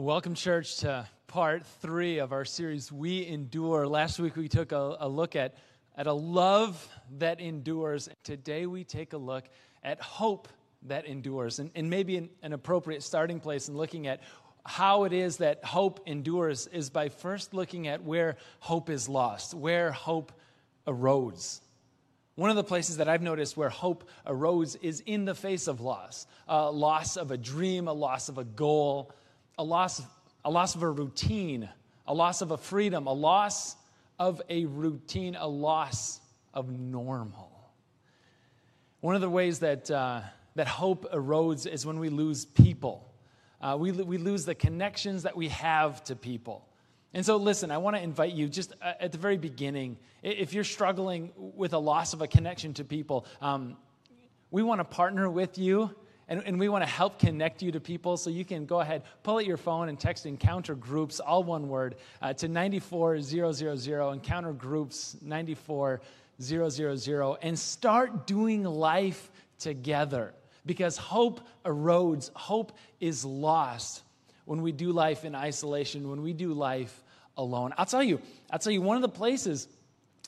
Welcome, church, to part three of our series, We Endure. Last week we took a, a, look at, at a love that endures. Today we take a look at hope that endures. And, and maybe an, an appropriate starting place in looking at how it is that hope endures is by first looking at where hope is lost, where hope erodes. One of the places that I've noticed where hope erodes is in the face of loss a loss of a dream, a loss of a goal a loss, a loss of a routine, a loss of a freedom, a loss of a routine, a loss of normal. One of the ways that, uh, that hope erodes is when we lose people. Uh, we, we lose the connections that we have to people. And so, listen, I want to invite you just uh, at the very beginning, if you're struggling with a loss of a connection to people, um, we want to partner with you and, and we want to help connect you to people. So you can go ahead, pull out your phone and text encounter groups, all one word, uh, to 94000, encounter groups 94000, and start doing life together. Because hope erodes, hope is lost when we do life in isolation, when we do life alone. I'll tell you, I'll tell you, one of the places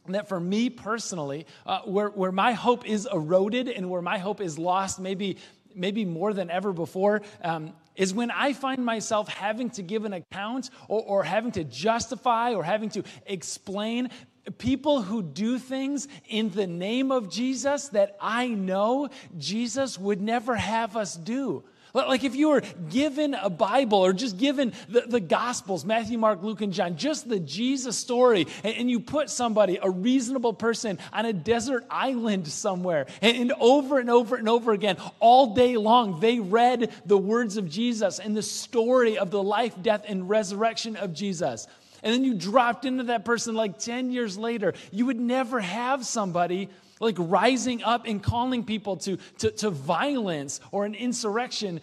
that for me personally, uh, where, where my hope is eroded and where my hope is lost, maybe maybe more than ever before, um, is when I find myself having to give an account or, or having to justify or having to explain people who do things in the name of Jesus that I know Jesus would never have us do. Like if you were given a Bible or just given the, the Gospels, Matthew, Mark, Luke, and John, just the Jesus story, and, and you put somebody, a reasonable person, on a desert island somewhere, and, and over and over and over again, all day long, they read the words of Jesus and the story of the life, death, and resurrection of Jesus. And then you dropped into that person like 10 years later, you would never have somebody like rising up and calling people to, to, to violence or an insurrection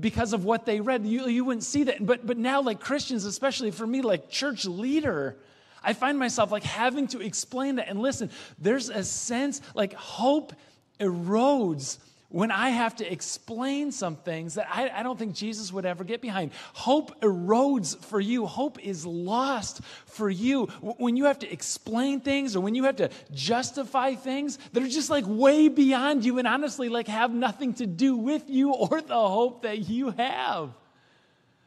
because of what they read. You, you wouldn't see that. But, but now, like Christians, especially for me, like church leader, I find myself like having to explain that. And listen, there's a sense like hope erodes when I have to explain some things that I, I, don't think Jesus would ever get behind. Hope erodes for you, hope is lost for you. When you have to explain things or when you have to justify things that are just like way beyond you and honestly like have nothing to do with you or the hope that you have.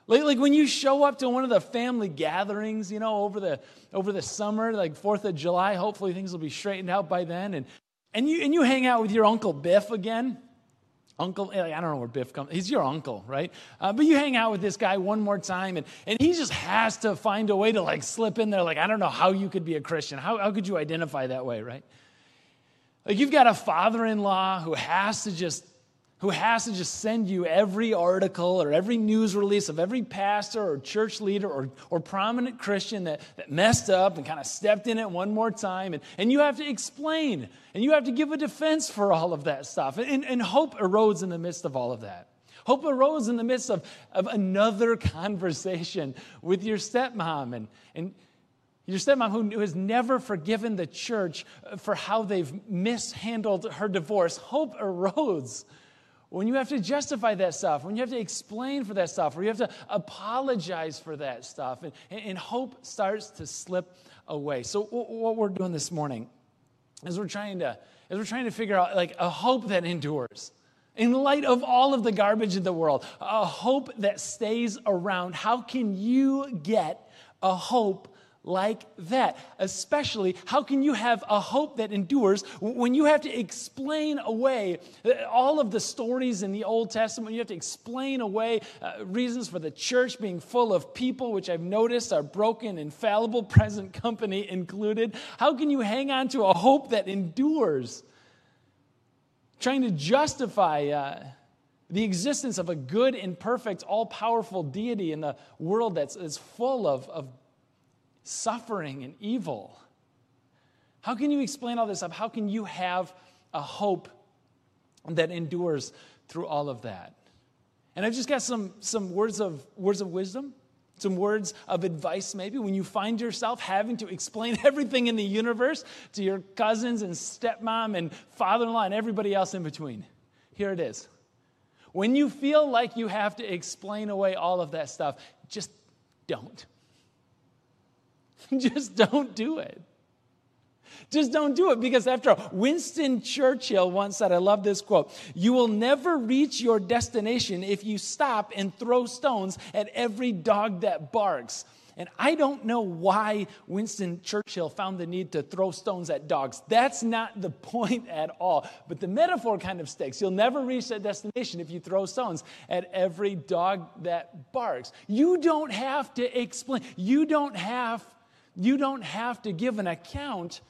Like, like when you show up to one of the family gatherings, you know, over the over the summer, like Fourth of July, hopefully things will be straightened out by then, and and you and you hang out with your uncle Biff again uncle, I don't know where Biff comes, he's your uncle, right? Uh, but you hang out with this guy one more time, and, and he just has to find a way to like slip in there. Like, I don't know how you could be a Christian. How, how could you identify that way, right? Like, you've got a father in law who has to just who has to just send you every article or every news release of every pastor or church leader or, or prominent Christian that, that messed up and kind of stepped in it one more time. And, and you have to explain and you have to give a defense for all of that stuff. And, and hope erodes in the midst of all of that. Hope arose in the midst of, of another conversation with your stepmom and, and your stepmom who has never forgiven the church uh, for how they've mishandled her divorce. Hope arose when you have to justify that stuff, when you have to explain for that stuff, or you have to apologize for that stuff, and, and hope starts to slip away. So, what we're doing this morning is we're trying to, is we're trying to figure out like a hope that endures. In light of all of the garbage in the world, a hope that stays around. How can you get a hope like that. Especially, how can you have a hope that endures when you have to explain away uh, all of the stories in the Old Testament? You have to explain away uh, reasons for the church being full of people, which I've noticed are broken, infallible, present company included. How can you hang on to a hope that endures? Trying to justify. Uh, the existence of a good and perfect, all powerful deity in the world that's, that's full of, of suffering and evil. How can you explain all this up? How can you have a hope that endures through all of that? And I've just got some, some words, of, words of wisdom, some words of advice, maybe, when you find yourself having to explain everything in the universe to your cousins and stepmom and father in law and everybody else in between. Here it is. When you feel like you have to explain away all of that stuff, just don't. just don't do it. Just don't do it because, after all, Winston Churchill once said, I love this quote You will never reach your destination if you stop and throw stones at every dog that barks. And I don't know why Winston Churchill found the need to throw stones at dogs. That's not the point at all. But the metaphor kind of sticks. You'll never reach that destination if you throw stones at every dog that barks. You don't have to explain. You don't have you don't have to give an account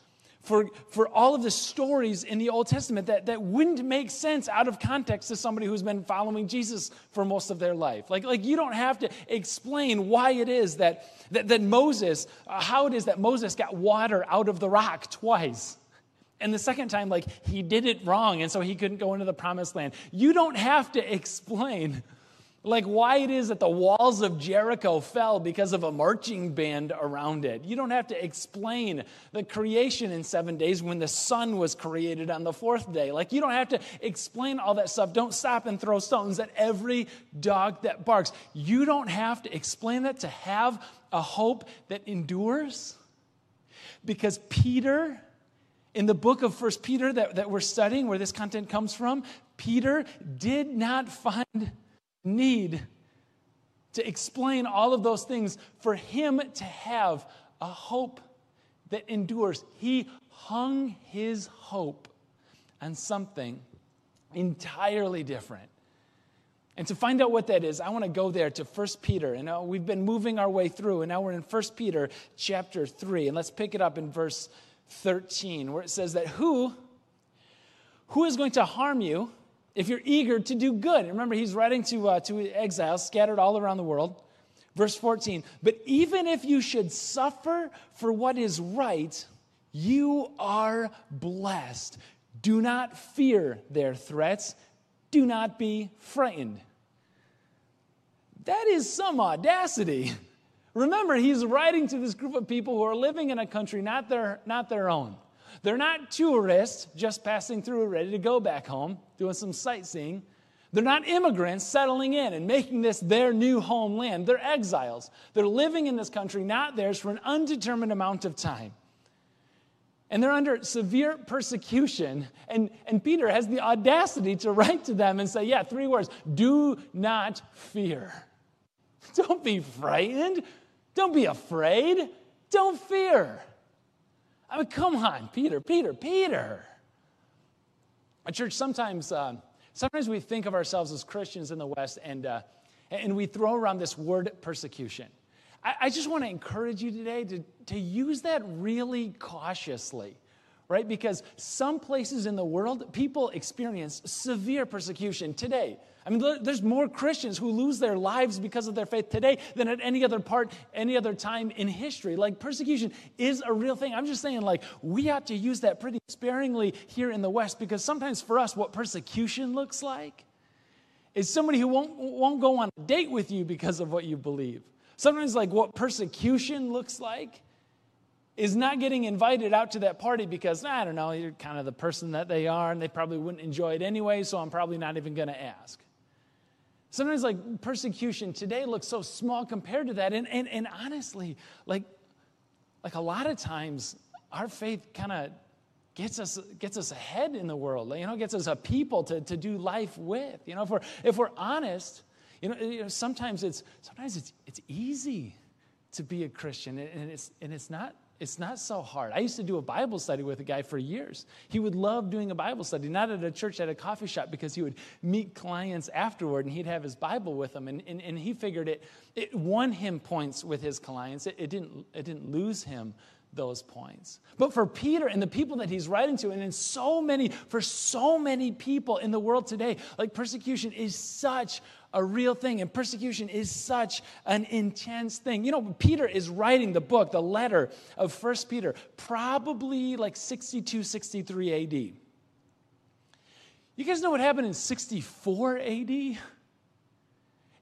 for, for all of the stories in the Old Testament that, that wouldn't make sense out of context to somebody who's been following Jesus for most of their life. Like, like you don't have to explain why it is that, that, that Moses, uh, how it is that Moses got water out of the rock twice. And the second time, like, he did it wrong, and so he couldn't go into the promised land. You don't have to explain like why it is that the walls of Jericho fell because of a marching band around it. You don't have to explain the creation in seven days when the sun was created on the fourth day. Like you don't have to explain all that stuff. Don't stop and throw stones at every dog that barks. You don't have to explain that to have a hope that endures. Because Peter, in the book of First Peter that, that we're studying, where this content comes from, Peter did not find need to explain all of those things for him to have a hope that endures. He hung his hope on something entirely different. And to find out what that is, I want to go there to 1 Peter. And uh, we've been moving our way through, and now we're in 1 Peter chapter 3. And let's pick it up in verse 13, where it says that who, who is going to harm you if you're eager to do good. Remember, he's writing to, uh, to exiles scattered all around the world. Verse 14, but even if you should suffer for what is right, you are blessed. Do not fear their threats. Do not be frightened. That is some audacity. Remember, he's writing to this group of people who are living in a country not their, not their own. They're not tourists just passing through, ready to go back home, doing some sightseeing. They're not immigrants settling in and making this their new homeland. They're exiles. They're living in this country, not theirs, for an undetermined amount of time. And they're under severe persecution. And, and Peter has the audacity to write to them and say, Yeah, three words do not fear. Don't be frightened. Don't be afraid. Don't fear. I mean, come on, Peter, Peter, Peter. A church, sometimes, uh, sometimes we think of ourselves as Christians in the West and, uh, and we throw around this word persecution. I, I just want to encourage you today to, to use that really cautiously right? Because some places in the world, people experience severe persecution today. I mean, there's more Christians who lose their lives because of their faith today than at any other part, any other time in history. Like, persecution is a real thing. I'm just saying, like, we ought to use that pretty sparingly here in the West because sometimes for us, what persecution looks like is somebody who won't, won't go on a date with you because of what you believe. Sometimes, like, what persecution looks like is not getting invited out to that party because, I don't know, you're kind of the person that they are and they probably wouldn't enjoy it anyway, so I'm probably not even going to ask. Sometimes, like, persecution today looks so small compared to that. And, and, and honestly, like, like a lot of times, our faith kind of gets us, gets us ahead in the world, you know, gets us a people to, to do life with. You know, if we're, if we're honest, you know, you know sometimes, it's, sometimes it's, it's easy to be a Christian, and it's, and it's not it's not so hard. I used to do a Bible study with a guy for years. He would love doing a Bible study, not at a church, at a coffee shop, because he would meet clients afterward and he'd have his Bible with them. And, and, and he figured it, it won him points with his clients, it, it, didn't, it didn't lose him those points. But for Peter and the people that he's writing to, and in so many, for so many people in the world today, like persecution is such a real thing, and persecution is such an intense thing. You know, Peter is writing the book, the letter of First Peter, probably like 62, 63 AD. You guys know what happened in 64 AD?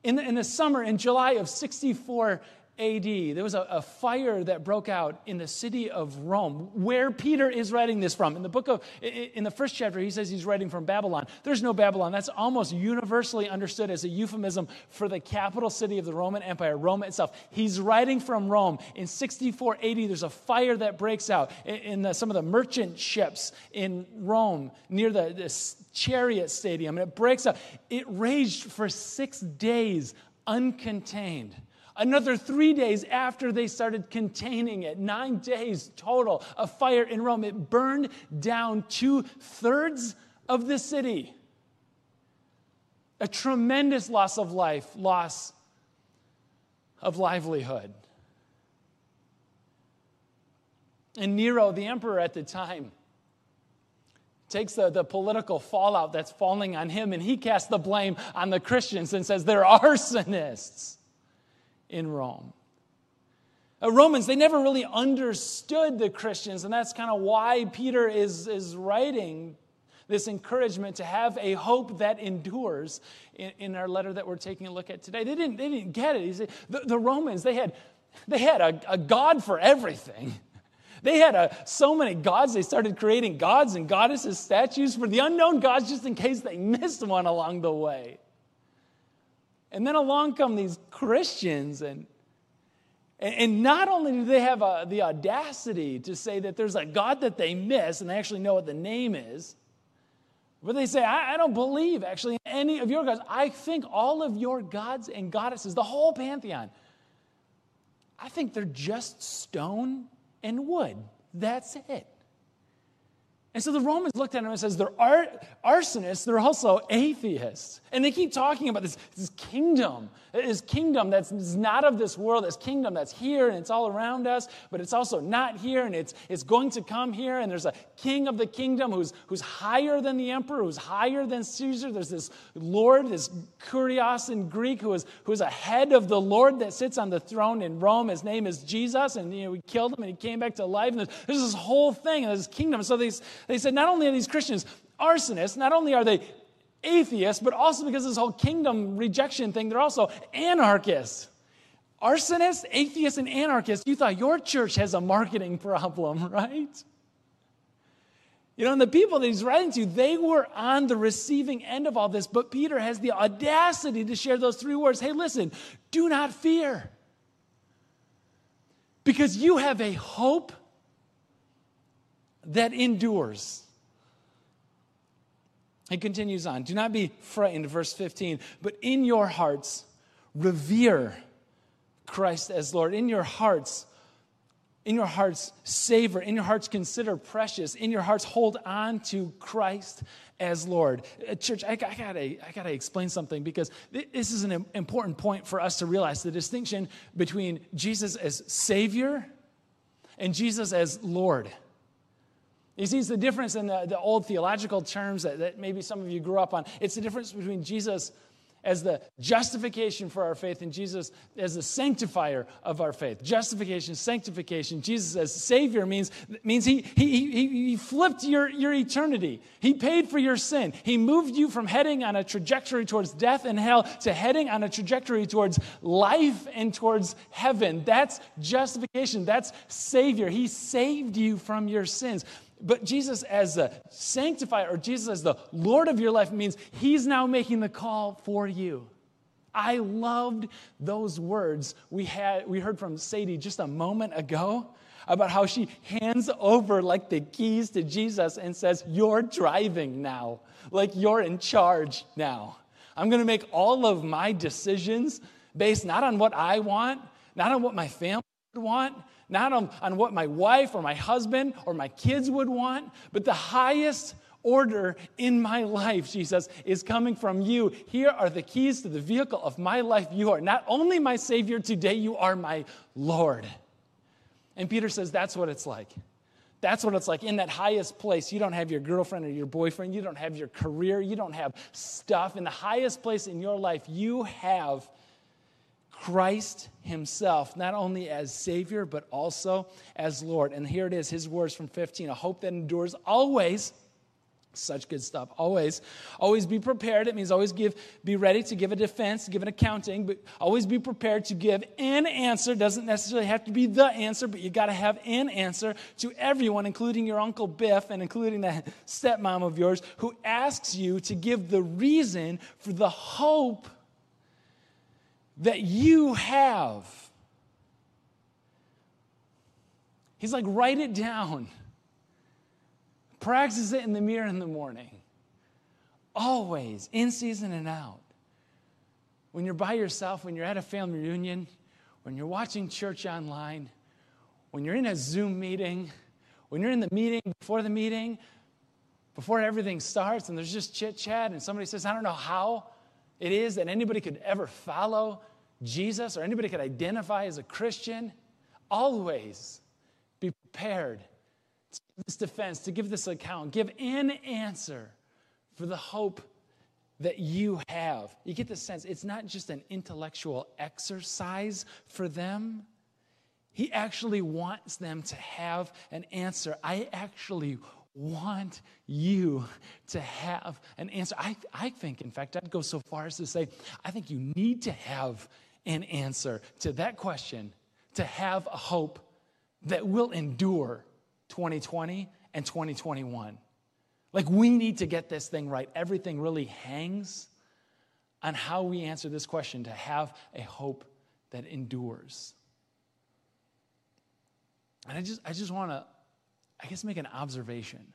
In the, in the summer, in July of 64 AD, there was a, a, fire that broke out in the city of Rome, where Peter is writing this from. In the book of, in the first chapter, he says he's writing from Babylon. There's no Babylon. That's almost universally understood as a euphemism for the capital city of the Roman Empire, Rome itself. He's writing from Rome. In 64 AD, there's a fire that breaks out in the, some of the merchant ships in Rome near the, the chariot stadium, and it breaks out. It raged for six days uncontained. Another three days after they started containing it, nine days total of fire in Rome, it burned down two thirds of the city. A tremendous loss of life, loss of livelihood. And Nero, the emperor at the time, takes the, the political fallout that's falling on him and he casts the blame on the Christians and says they're arsonists in Rome. Uh, Romans, they never really understood the Christians, and that's kind of why Peter is, is writing this encouragement to have a hope that endures in, in, our letter that we're taking a look at today. They didn't, they didn't get it. The, the, Romans, they had, they had a, a God for everything. They had a, so many gods, they started creating gods and goddesses, statues for the unknown gods just in case they missed one along the way. And then along come these Christians, and, and not only do they have a, uh, the audacity to say that there's a God that they miss, and they actually know what the name is, but they say, I, I don't believe actually in any of your gods. I think all of your gods and goddesses, the whole pantheon, I think they're just stone and wood. That's it. And so the Romans looked at him and says, they're ar- arsonists, they're also atheists. And they keep talking about this, this kingdom, this kingdom that's not of this world, this kingdom that's here and it's all around us, but it's also not here and it's, it's going to come here. And there's a king of the kingdom who's, who's higher than the emperor, who's higher than Caesar. There's this Lord, this Kurios in Greek, who is, who is a head of the Lord that sits on the throne in Rome. His name is Jesus. And you know, we killed him and he came back to life. And there's, there's this whole thing and this kingdom. So these, they said, not only are these Christians arsonists, not only are they atheists, but also because of this whole kingdom rejection thing, they're also anarchists. Arsonists, atheists, and anarchists, you thought your church has a marketing problem, right? You know, and the people that he's writing to, they were on the receiving end of all this, but Peter has the audacity to share those three words Hey, listen, do not fear. Because you have a hope that endures. He continues on. Do not be frightened, verse 15, but in your hearts, revere Christ as Lord. In your hearts, in your hearts, savor. In your hearts, consider precious. In your hearts, hold on to Christ as Lord. Uh, church, I, I, gotta, I gotta explain something because this is an important point for us to realize the distinction between Jesus as Savior and Jesus as Lord. You see, it's the difference in the, the old theological terms that, that maybe some of you grew up on. It's the difference between Jesus as the justification for our faith and Jesus as the sanctifier of our faith. Justification, sanctification. Jesus as Savior means, means he, he, he, he flipped your, your eternity. He paid for your sin. He moved you from heading on a trajectory towards death and hell to heading on a trajectory towards life and towards heaven. That's justification. That's Savior. He saved you from your sins. But Jesus, as the sanctifier, or Jesus as the Lord of your life, means He's now making the call for you. I loved those words we, had, we heard from Sadie just a moment ago about how she hands over like the keys to Jesus and says, You're driving now. Like you're in charge now. I'm going to make all of my decisions based not on what I want, not on what my family would want, not on, on what my wife or my husband or my kids would want, but the highest order in my life, Jesus, is coming from you. Here are the keys to the vehicle of my life. You are not only my Savior today, you are my Lord. And Peter says that's what it's like. That's what it's like. In that highest place, you don't have your girlfriend or your boyfriend, you don't have your career, you don't have stuff. In the highest place in your life, you have Christ Himself, not only as Savior, but also as Lord. And here it is, His words from 15 a hope that endures always Such good stuff. Always, always be prepared. It means always give, be ready to give a defense, give an accounting, but always be prepared to give an answer. Doesn't necessarily have to be the answer, but you got to have an answer to everyone, including your Uncle Biff and including that stepmom of yours who asks you to give the reason for the hope that you have. He's like, write it down. Practice it in the mirror in the morning. Always, in season and out. When you're by yourself, when you're at a family reunion, when you're watching church online, when you're in a Zoom meeting, when you're in the meeting, before the meeting, before everything starts, and there's just chit chat, and somebody says, I don't know how it is that anybody could ever follow Jesus or anybody could identify as a Christian. Always be prepared to give this defense, to give this account, give an answer for the hope that you have. You get the sense it's not just an intellectual exercise for them. He actually wants them to have an answer. I actually want you to have an answer. I, I think, in fact, I'd go so far as to say, I think you need to have an answer to that question, to have a hope that will endure 2020 and 2021. Like, we need to get this thing right. Everything really hangs on how we answer this question to have a hope that endures. And I just, I just want to, I guess, make an observation.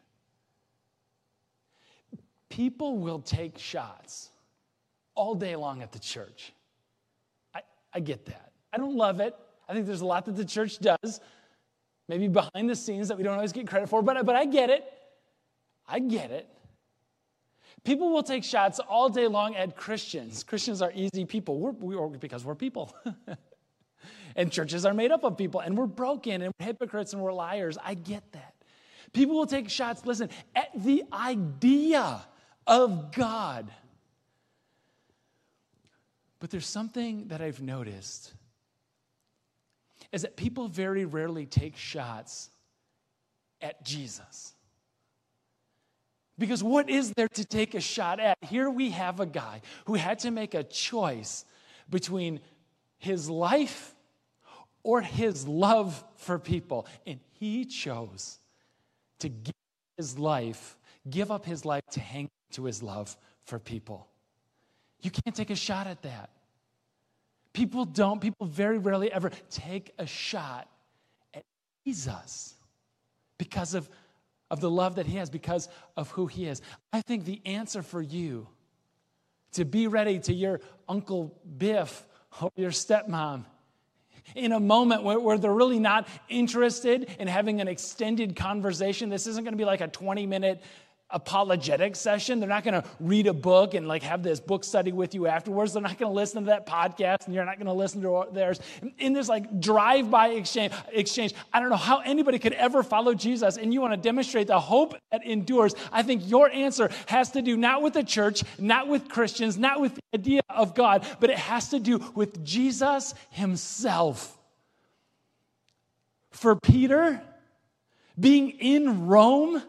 People will take shots all day long at the church. I, get that. I don't love it. I think there's a lot that the church does maybe behind the scenes that we don't always get credit for, but, but I get it. I get it. People will take shots all day long at Christians. Christians are easy people we're, we are, because we're people. and churches are made up of people, and we're broken, and we're hypocrites, and we're liars. I get that. People will take shots, listen, at the idea of God. But there's something that I've noticed is that people very rarely take shots at Jesus. Because what is there to take a shot at? Here we have a guy who had to make a choice between his life or his love for people. And he chose to give his life, give up his life to hang to his love for people. You can't take a shot at that. People don't, people very rarely ever take a shot at Jesus because of, of the love that he has, because of who he is. I think the answer for you to be ready to your Uncle Biff or your stepmom in a moment where, where, they're really not interested in having an extended conversation. This isn't going to be like a 20 minute apologetic session. They're not going to read a book and like have this book study with you afterwards. They're not going to listen to that podcast and you're not going to listen to theirs. In this like drive-by exchange, exchange, I don't know how anybody could ever follow Jesus and you want to demonstrate the hope that endures. I think your answer has to do not with the church, not with Christians, not with the idea of God, but it has to do with Jesus himself. For Peter, being in Rome,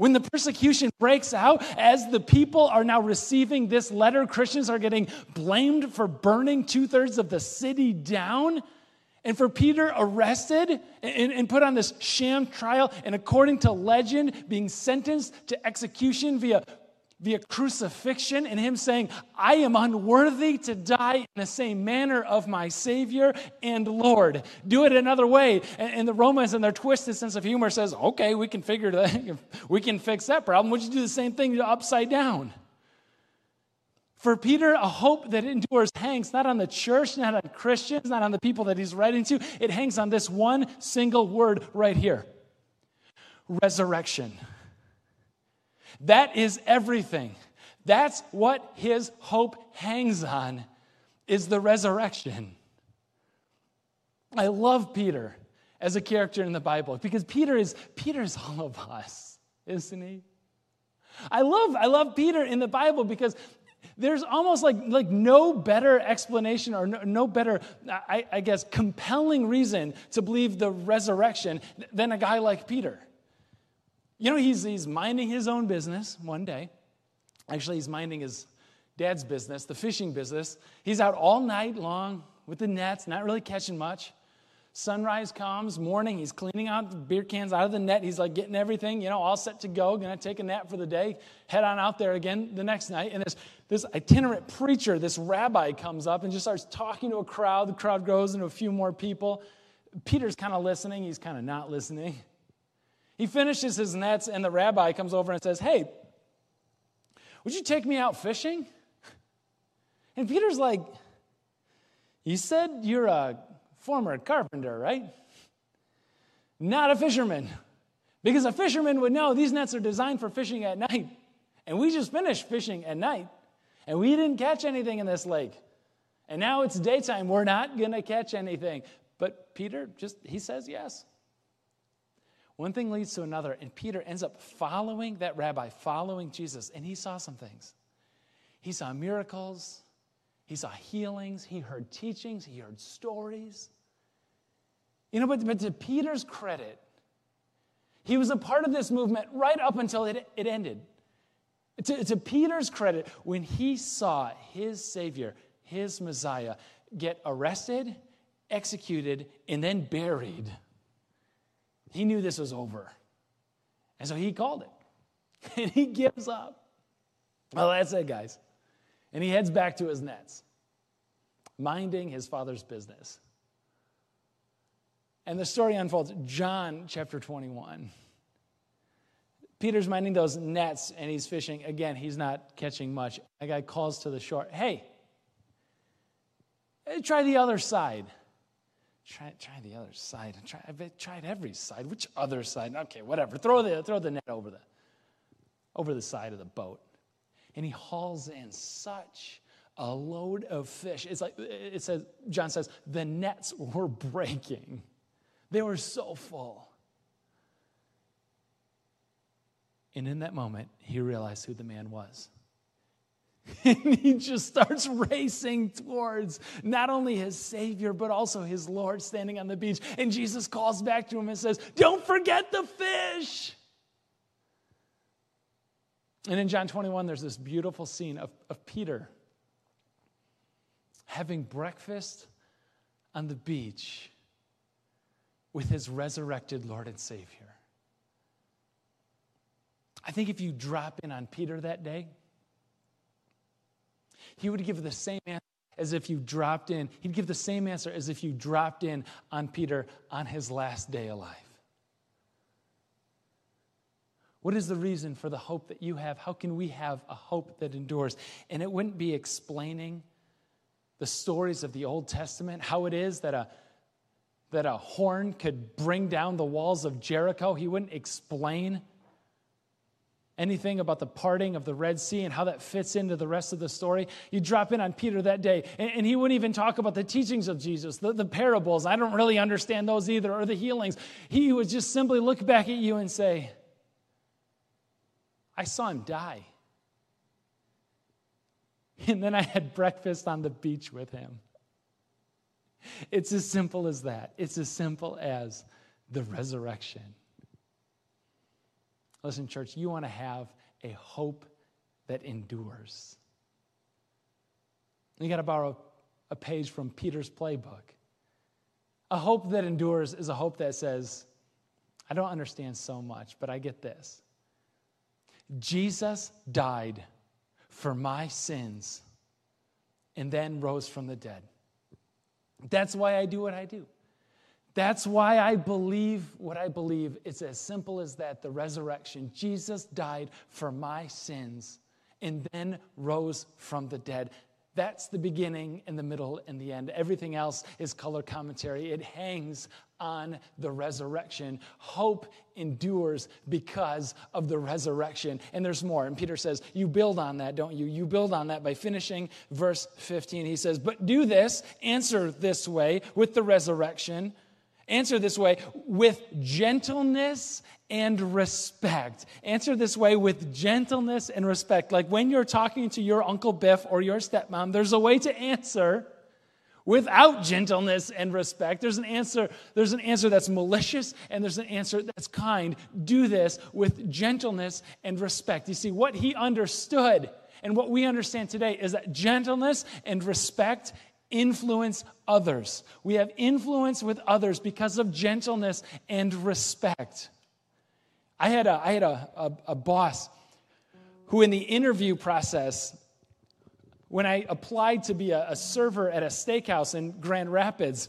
when the persecution breaks out, as the people are now receiving this letter, Christians are getting blamed for burning two thirds of the city down. And for Peter, arrested and, and, put on this sham trial, and according to legend, being sentenced to execution via via crucifixion and him saying, I am unworthy to die in the same manner of my Savior and Lord. Do it another way. And, the Romans, in their twisted sense of humor, says, okay, we can figure that, we can fix that problem. Would you do the same thing upside down? For Peter, a hope that endures hangs not on the church, not on Christians, not on the people that he's writing to. It hangs on this one single word right here resurrection. That is everything. That's what his hope hangs on is the resurrection. I love Peter as a character in the Bible because Peter is Peter is all of us, isn't he? I love I love Peter in the Bible because there's almost like, like no better explanation or no, no better, I, I guess, compelling reason to believe the resurrection than a guy like Peter. You know, he's, he's minding his own business one day. Actually, he's minding his dad's business, the fishing business. He's out all night long with the nets, not really catching much. Sunrise comes, morning, he's cleaning out the beer cans out of the net. He's like getting everything, you know, all set to go, gonna take a nap for the day, head on out there again the next night. And this, this itinerant preacher, this rabbi comes up and just starts talking to a crowd. The crowd grows into a few more people. Peter's kind of listening, he's kind of not listening. He finishes his nets, and the rabbi comes over and says, Hey, would you take me out fishing? And Peter's like, You said you're a former carpenter, right? Not a fisherman. Because a fisherman would know these nets are designed for fishing at night. And we just finished fishing at night. And we didn't catch anything in this lake. And now it's daytime. We're not going to catch anything. But Peter just, he says yes. One thing leads to another. And Peter ends up following that rabbi, following Jesus. And he saw some things. He saw miracles. He saw healings, he heard teachings, he heard stories. You know, but, but to Peter's credit, he was a part of this movement right up until it, it ended. To, to Peter's credit, when he saw his Savior, his Messiah, get arrested, executed, and then buried, he knew this was over. And so he called it. And he gives up. Well, that's it, guys. And he heads back to his nets, minding his father's business. And the story unfolds. John chapter 21. Peter's minding those nets and he's fishing. Again, he's not catching much. A guy calls to the shore, Hey, try the other side. Try, try the other side. Try, I've tried every side. Which other side? Okay, whatever. Throw the, throw the net over the, over the side of the boat and he hauls in such a load of fish. It's like it says, John says, the nets were breaking. They were so full. And in that moment, he realized who the man was. and he just starts racing towards not only his Savior, but also his Lord standing on the beach. And Jesus calls back to him and says, Don't forget the fish. And in John 21, there's this beautiful scene of, of Peter having breakfast on the beach with his resurrected Lord and Savior. I think if you drop in on Peter that day, he would give the same answer as if you dropped in. He'd give the same answer as if you dropped in on Peter on his last day alive. What is the reason for the hope that you have? How can we have a hope that endures? And it wouldn't be explaining the stories of the Old Testament, how it is that a that a horn could bring down the walls of Jericho. He wouldn't explain anything about the parting of the Red Sea and how that fits into the rest of the story. You drop in on Peter that day, and, and he wouldn't even talk about the teachings of Jesus, the, the parables. I don't really understand those either, or the healings. He would just simply look back at you and say, I saw him die. And then I had breakfast on the beach with him. It's as simple as that. It's as simple as the resurrection. Listen, church, you want to have a hope that endures. You got to borrow a page from Peter's playbook. A hope that endures is a hope that says, I don't understand so much, but I get this. Jesus died for my sins and then rose from the dead. That's why I do what I do. That's why I believe what I believe. It's as simple as that the resurrection. Jesus died for my sins and then rose from the dead. That's the beginning and the middle and the end. Everything else is color commentary. It hangs on the resurrection. Hope endures because of the resurrection. And there's more. And Peter says, You build on that, don't you? You build on that by finishing verse 15. He says, But do this, answer this way with the resurrection. Answer this way with gentleness and respect. Answer this way with gentleness and respect. Like when you're talking to your Uncle Biff or your stepmom, there's a way to answer without gentleness and respect. There's an answer, there's an answer that's malicious and there's an answer that's kind. Do this with gentleness and respect. You see, what he understood and what we understand today is that gentleness and respect influence others. We have influence with others because of gentleness and respect. I had a, I had a, a, a boss who, in the interview process, when I applied to be a, a, server at a steakhouse in Grand Rapids,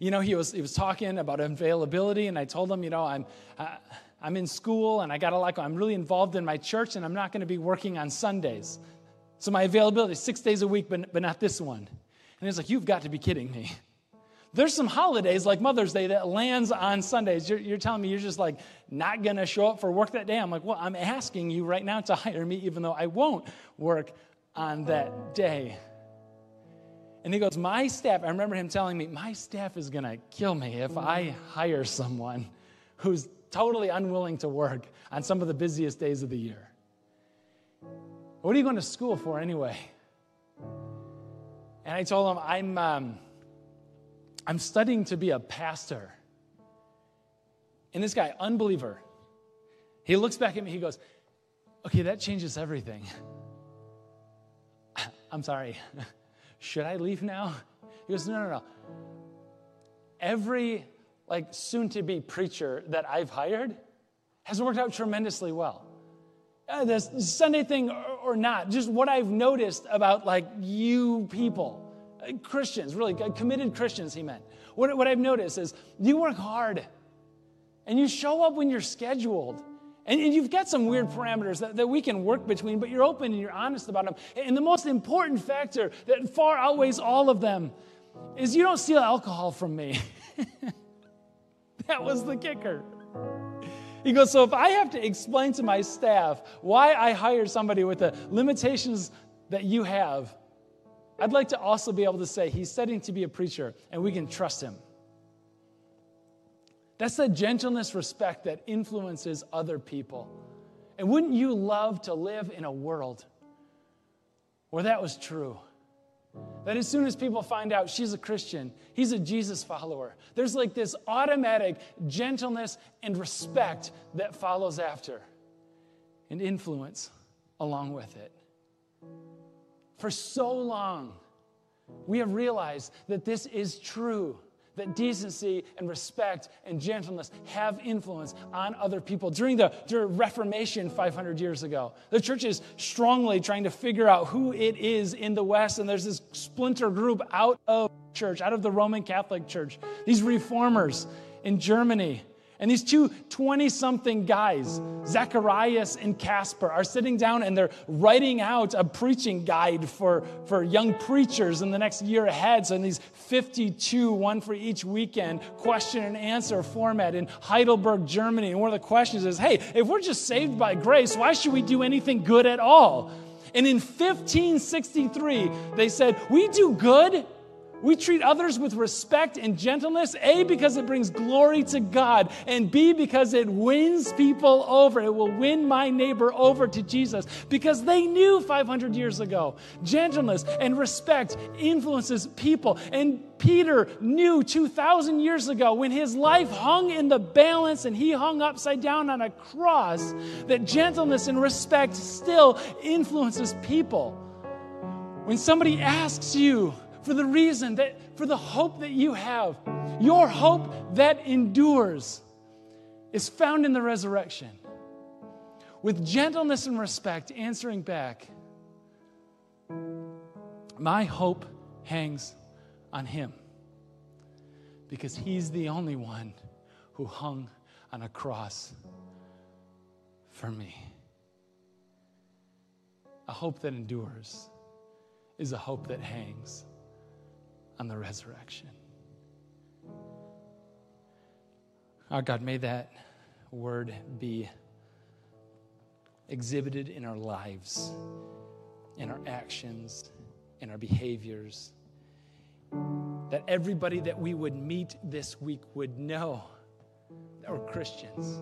you know, he was, he was talking about availability, and I told him, you know, I'm, uh, I'm in school and I got a lot, I'm really involved in my church, and I'm not going to be working on Sundays. So my availability is six days a week, but, but not this one. And he's like, You've got to be kidding me. There's some holidays like Mother's Day that lands on Sundays. You're, you're telling me you're just like not going to show up for work that day. I'm like, Well, I'm asking you right now to hire me, even though I won't work on that day. And he goes, My staff, I remember him telling me, My staff is going to kill me if I hire someone who's totally unwilling to work on some of the busiest days of the year. What are you going to school for anyway? And I told him, I'm, um, I'm studying to be a pastor. And this guy, unbeliever, he looks back at me, he goes, Okay, that changes everything. I'm sorry. Should I leave now? He goes, No, no, no. Every like soon to be preacher that I've hired has worked out tremendously well. Uh, this Sunday thing or, or not, just what I've noticed about like you people, uh, Christians, really committed Christians, he meant. What, what I've noticed is you work hard and you show up when you're scheduled. And, and you've got some weird parameters that, that we can work between, but you're open and you're honest about them. And the most important factor that far outweighs all of them is you don't steal alcohol from me. That was the kicker. He goes, So if I have to explain to my staff why I hired somebody with the limitations that you have, I'd like to also be able to say he's studying to be a preacher and we can trust him. That's the gentleness, respect that influences other people. And wouldn't you love to live in a world where that was true? That as soon as people find out she's a Christian, he's a Jesus follower, there's like this automatic gentleness and respect that follows after and influence along with it. For so long, we have realized that this is true that decency and respect and gentleness have influence on other people. During the, during Reformation 500 years ago, the church is strongly trying to figure out who it is in the West, and there's this splinter group out of church, out of the Roman Catholic Church, these reformers in Germany and these two 20 something guys, Zacharias and Caspar, are sitting down and they're writing out a preaching guide for, for young preachers in the next year ahead. So, in these 52, one for each weekend, question and answer format in Heidelberg, Germany. And one of the questions is hey, if we're just saved by grace, why should we do anything good at all? And in 1563, they said, We do good we treat others with respect and gentleness, A, because it brings glory to God, and B, because it wins people over. It will win my neighbor over to Jesus because they knew 500 years ago gentleness and respect influences people. And Peter knew 2,000 years ago when his life hung in the balance and he hung upside down on a cross that gentleness and respect still influences people. When somebody asks you, for the reason that, for the hope that you have. Your hope that endures is found in the resurrection. With gentleness and respect, answering back, my hope hangs on him because he's the only one who hung on a cross for me. A hope that endures is a hope that hangs on the resurrection. Our God, may that word be exhibited in our lives, in our actions, in our behaviors. That everybody that we would meet this week would know that we're Christians,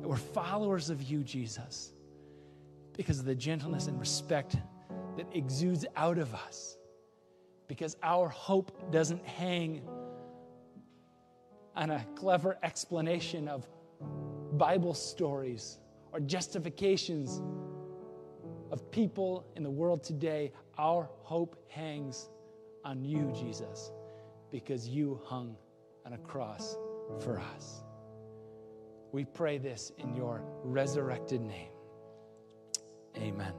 that we're followers of you, Jesus, because of the gentleness and respect that exudes out of us because our hope doesn't hang on a clever explanation of Bible stories or justifications of people in the world today. Our hope hangs on you, Jesus, because you hung on a cross for us. We pray this in your resurrected name. Amen.